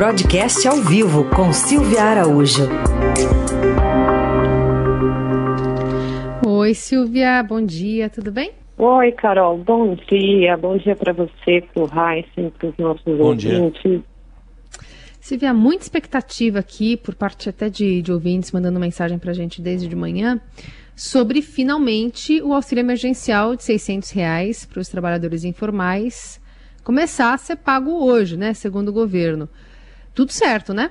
Broadcast ao vivo com Silvia Araújo. Oi, Silvia, bom dia, tudo bem? Oi, Carol, bom dia. Bom dia para você, para o Heisen, para os nossos bom ouvintes. Dia. Silvia, muita expectativa aqui, por parte até de, de ouvintes, mandando mensagem para a gente desde de manhã, sobre finalmente o auxílio emergencial de 600 reais para os trabalhadores informais começar a ser pago hoje, né, segundo o governo. Tudo certo, né?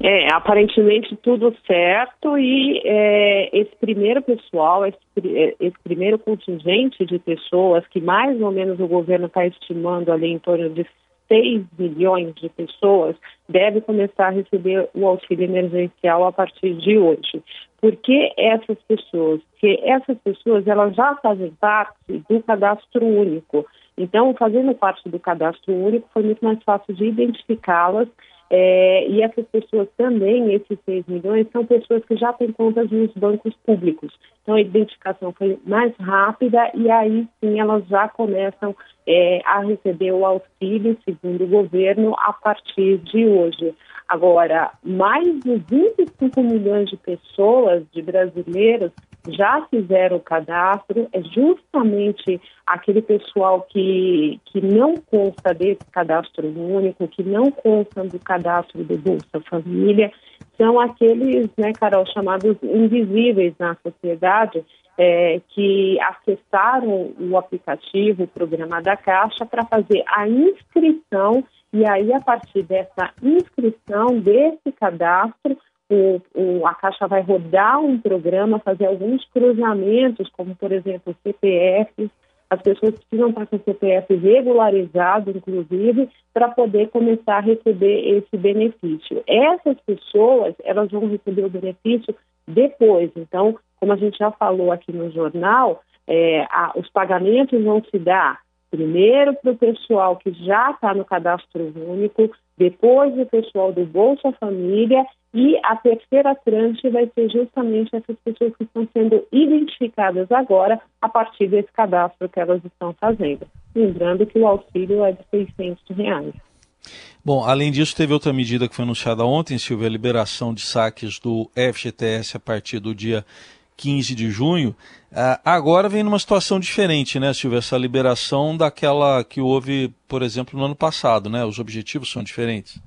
É, aparentemente tudo certo e é, esse primeiro pessoal, esse, é, esse, primeiro contingente de pessoas que mais ou menos o governo está estimando ali em torno de 6 milhões de pessoas, deve começar a receber o auxílio emergencial a partir de hoje. Por que essas pessoas? Porque essas pessoas elas já fazem parte do cadastro único. Então, fazendo parte do cadastro único, foi muito mais fácil de identificá-las. É, e essas pessoas também, esses 6 milhões, são pessoas que já têm contas nos bancos públicos. Então, a identificação foi mais rápida e aí sim elas já começam é, a receber o auxílio, segundo o governo, a partir de hoje. Agora, mais de 25 milhões de pessoas, de brasileiros, já fizeram o cadastro, é justamente aquele pessoal que, que não consta desse cadastro único, que não consta do cadastro do Bolsa Família, são aqueles, né, Carol, chamados invisíveis na sociedade, é, que acessaram o aplicativo, o programa da Caixa, para fazer a inscrição, e aí, a partir dessa inscrição, desse cadastro, o, o, a Caixa vai rodar um programa, fazer alguns cruzamentos, como, por exemplo, CPFs. As pessoas precisam estar com o CPF regularizado, inclusive, para poder começar a receber esse benefício. Essas pessoas, elas vão receber o benefício depois. Então, como a gente já falou aqui no jornal, é, a, os pagamentos vão se dar primeiro para o pessoal que já está no cadastro único, depois o pessoal do Bolsa Família e a terceira tranche vai ser justamente essas pessoas que estão sendo identificadas agora a partir desse cadastro que elas estão fazendo. Lembrando que o auxílio é de 600 reais. Bom, além disso, teve outra medida que foi anunciada ontem, Silvia, a liberação de saques do FGTS a partir do dia 15 de junho. Uh, agora vem numa situação diferente, né, Silvia? Essa liberação daquela que houve, por exemplo, no ano passado, né? Os objetivos são diferentes.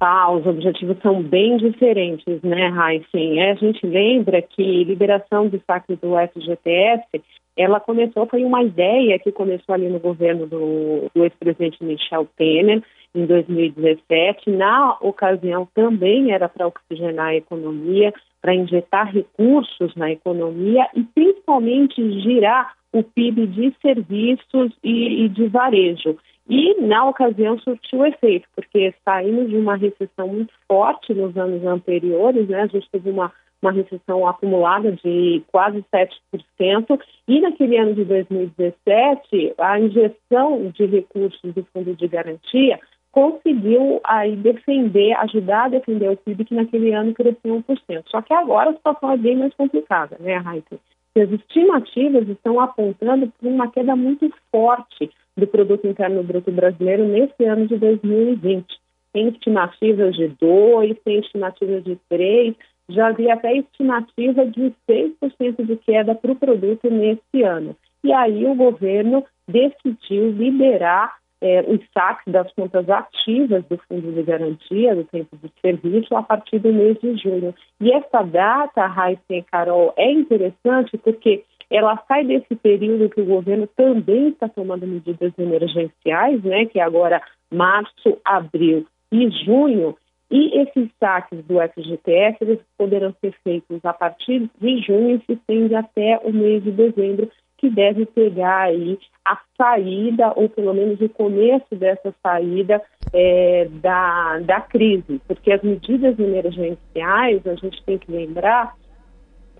Ah, os objetivos são bem diferentes, né, Raíssen? É, a gente lembra que liberação de saques do FGTS, ela começou, foi uma ideia que começou ali no governo do, do ex-presidente Michel Temer, em 2017. Na ocasião, também era para oxigenar a economia, para injetar recursos na economia e principalmente girar o PIB de serviços e, e de varejo. E, na ocasião, surtiu efeito, porque saímos de uma recessão muito forte nos anos anteriores, né? A gente teve uma, uma recessão acumulada de quase 7%, e naquele ano de 2017, a injeção de recursos do Fundo de Garantia conseguiu aí defender, ajudar a defender o PIB, que naquele ano cresceu 1%. Só que agora a situação é bem mais complicada, né, Raíssa? As estimativas estão apontando para uma queda muito forte do Produto Interno Bruto Brasileiro nesse ano de 2020. Tem estimativas de 2, tem estimativas de 3, já havia até estimativa de 6% de queda para o produto nesse ano. E aí o governo decidiu liberar é, os saques das contas ativas do Fundo de Garantia do Tempo de Serviço a partir do mês de junho. E essa data, Raíssa e Carol, é interessante porque ela sai desse período que o governo também está tomando medidas emergenciais, né, que é agora março, abril e junho, e esses saques do FGTS eles poderão ser feitos a partir de junho e se estende até o mês de dezembro, que deve pegar aí a saída, ou pelo menos o começo dessa saída é, da, da crise, porque as medidas emergenciais, a gente tem que lembrar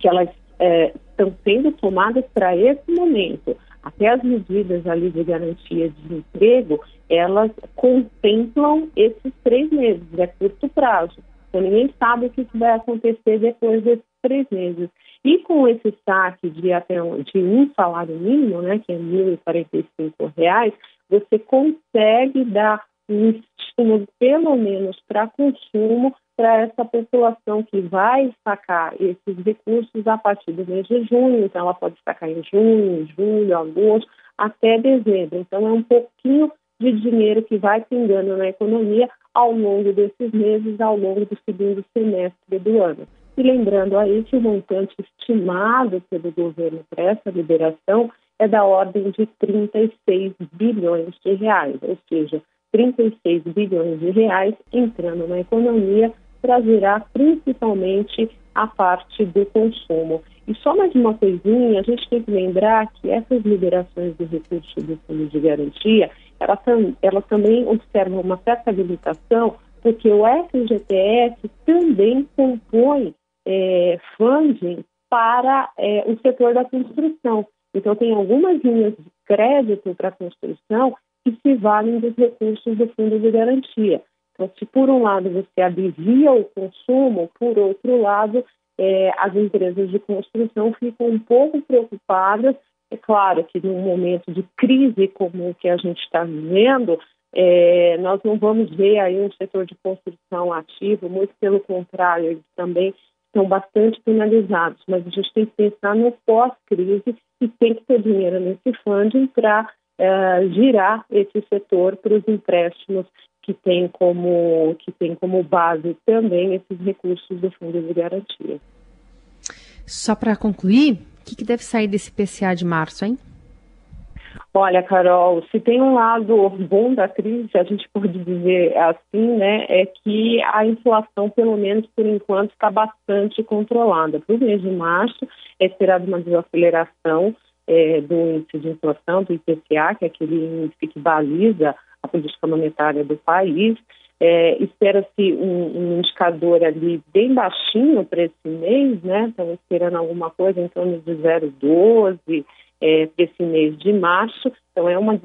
que elas é, estão sendo tomadas para esse momento. Até as medidas ali de garantia de emprego, elas contemplam esses três meses, é curto prazo. Então ninguém sabe o que vai acontecer depois desses três meses. E com esse saque de até um, de um salário mínimo, né, que é R$ 1.045, você consegue dar um estímulo, pelo menos para consumo, para essa população que vai sacar esses recursos a partir do mês de junho. Então, ela pode sacar em junho, julho, agosto, até dezembro. Então, é um pouquinho de dinheiro que vai pingando na economia ao longo desses meses, ao longo do segundo semestre do ano. E lembrando aí que o montante estimado pelo governo para essa liberação é da ordem de 36 bilhões de reais, ou seja, 36 bilhões de reais entrando na economia para virar principalmente a parte do consumo. E só mais uma coisinha, a gente tem que lembrar que essas liberações do recurso do Fundo de Garantia, ela, tam, ela também observa uma certa habilitação, porque o FGTS também compõe é, funding para é, o setor da construção. Então, tem algumas linhas de crédito para construção que se valem dos recursos do Fundo de Garantia. Então, se por um lado você alivia o consumo, por outro lado, é, as empresas de construção ficam um pouco preocupadas. É claro que num momento de crise como o que a gente está vivendo, é, nós não vamos ver aí um setor de construção ativo, muito pelo contrário, eles também estão bastante penalizados, mas a gente tem que pensar no pós-crise e tem que ter dinheiro nesse funding para é, girar esse setor para os empréstimos que tem como que tem como base também esses recursos do Fundo de Garantia. Só para concluir, o que, que deve sair desse PCA de março, hein? Olha, Carol, se tem um lado bom da crise, a gente pode dizer assim, né, é que a inflação, pelo menos por enquanto, está bastante controlada. Para o mês de março, é esperado uma desaceleração é, do índice de inflação, do IPCA, que é aquele índice que baliza a política monetária do país. É, Espera-se um, um, indicador ali bem baixinho para esse mês, né? Estamos esperando alguma coisa em torno de 0,12 é, para esse mês de março. Então, é uma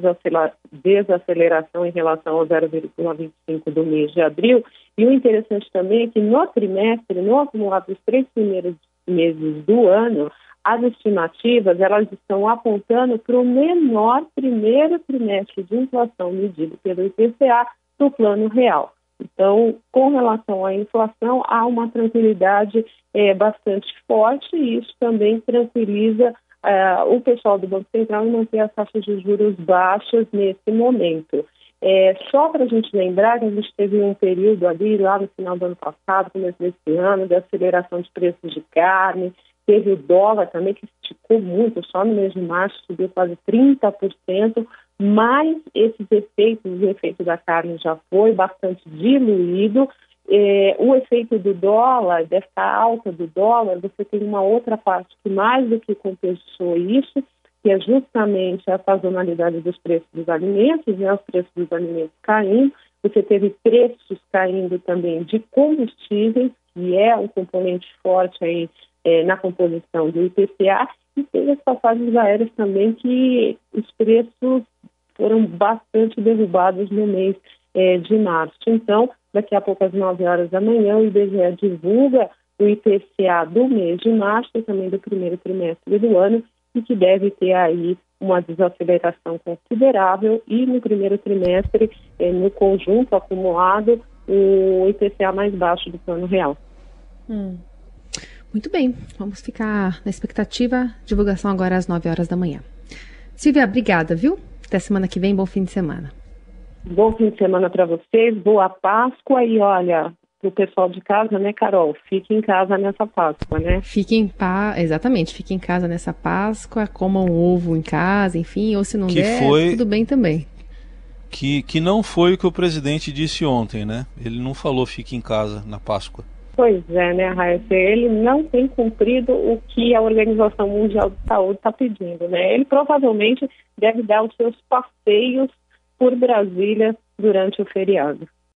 desaceleração em relação ao 0,25 do mês de abril. E o interessante também é que no trimestre, no acumulado dos três primeiros meses do ano, as estimativas elas estão apontando para o menor primeiro trimestre de inflação medido pelo IPCA do plano real. Então, com relação à inflação, há uma tranquilidade é, bastante forte e isso também tranquiliza é, o pessoal do Banco Central em manter as taxas de juros baixas nesse momento. É, só para a gente lembrar que a gente teve um período ali, lá no final do ano passado, começo desse ano, de aceleração de preços de carne, Teve o dólar também, que esticou muito, só no mês de março subiu quase 30%, mas esses efeitos, o efeito da carne já foi bastante diluído. É, o efeito do dólar, dessa alta do dólar, você tem uma outra parte que mais do que compensou isso, que é justamente a sazonalidade dos preços dos alimentos, né, os preços dos alimentos caindo. Você teve preços caindo também de combustíveis, que é um componente forte aí é, na composição do IPCA e teve as passagens aéreas também que os preços foram bastante derrubados no mês é, de março. Então, daqui a pouco às 9 horas da manhã, o IBGE divulga o IPCA do mês de março e também do primeiro trimestre do ano e que deve ter aí uma desaceleração considerável e no primeiro trimestre, é, no conjunto acumulado, o IPCA mais baixo do plano real. Hum. Muito bem, vamos ficar na expectativa. Divulgação agora às 9 horas da manhã. Silvia, obrigada, viu? Até semana que vem, bom fim de semana. Bom fim de semana para vocês, boa Páscoa e olha, o pessoal de casa, né, Carol? Fique em casa nessa Páscoa, né? Fique em paz, exatamente, fique em casa nessa Páscoa, coma um ovo em casa, enfim, ou se não que der, foi... tudo bem também. Que, que não foi o que o presidente disse ontem, né? Ele não falou fique em casa na Páscoa. Pois é, né, Raíssa? Ele não tem cumprido o que a Organização Mundial de Saúde está pedindo, né? Ele provavelmente deve dar os seus passeios por Brasília durante o feriado.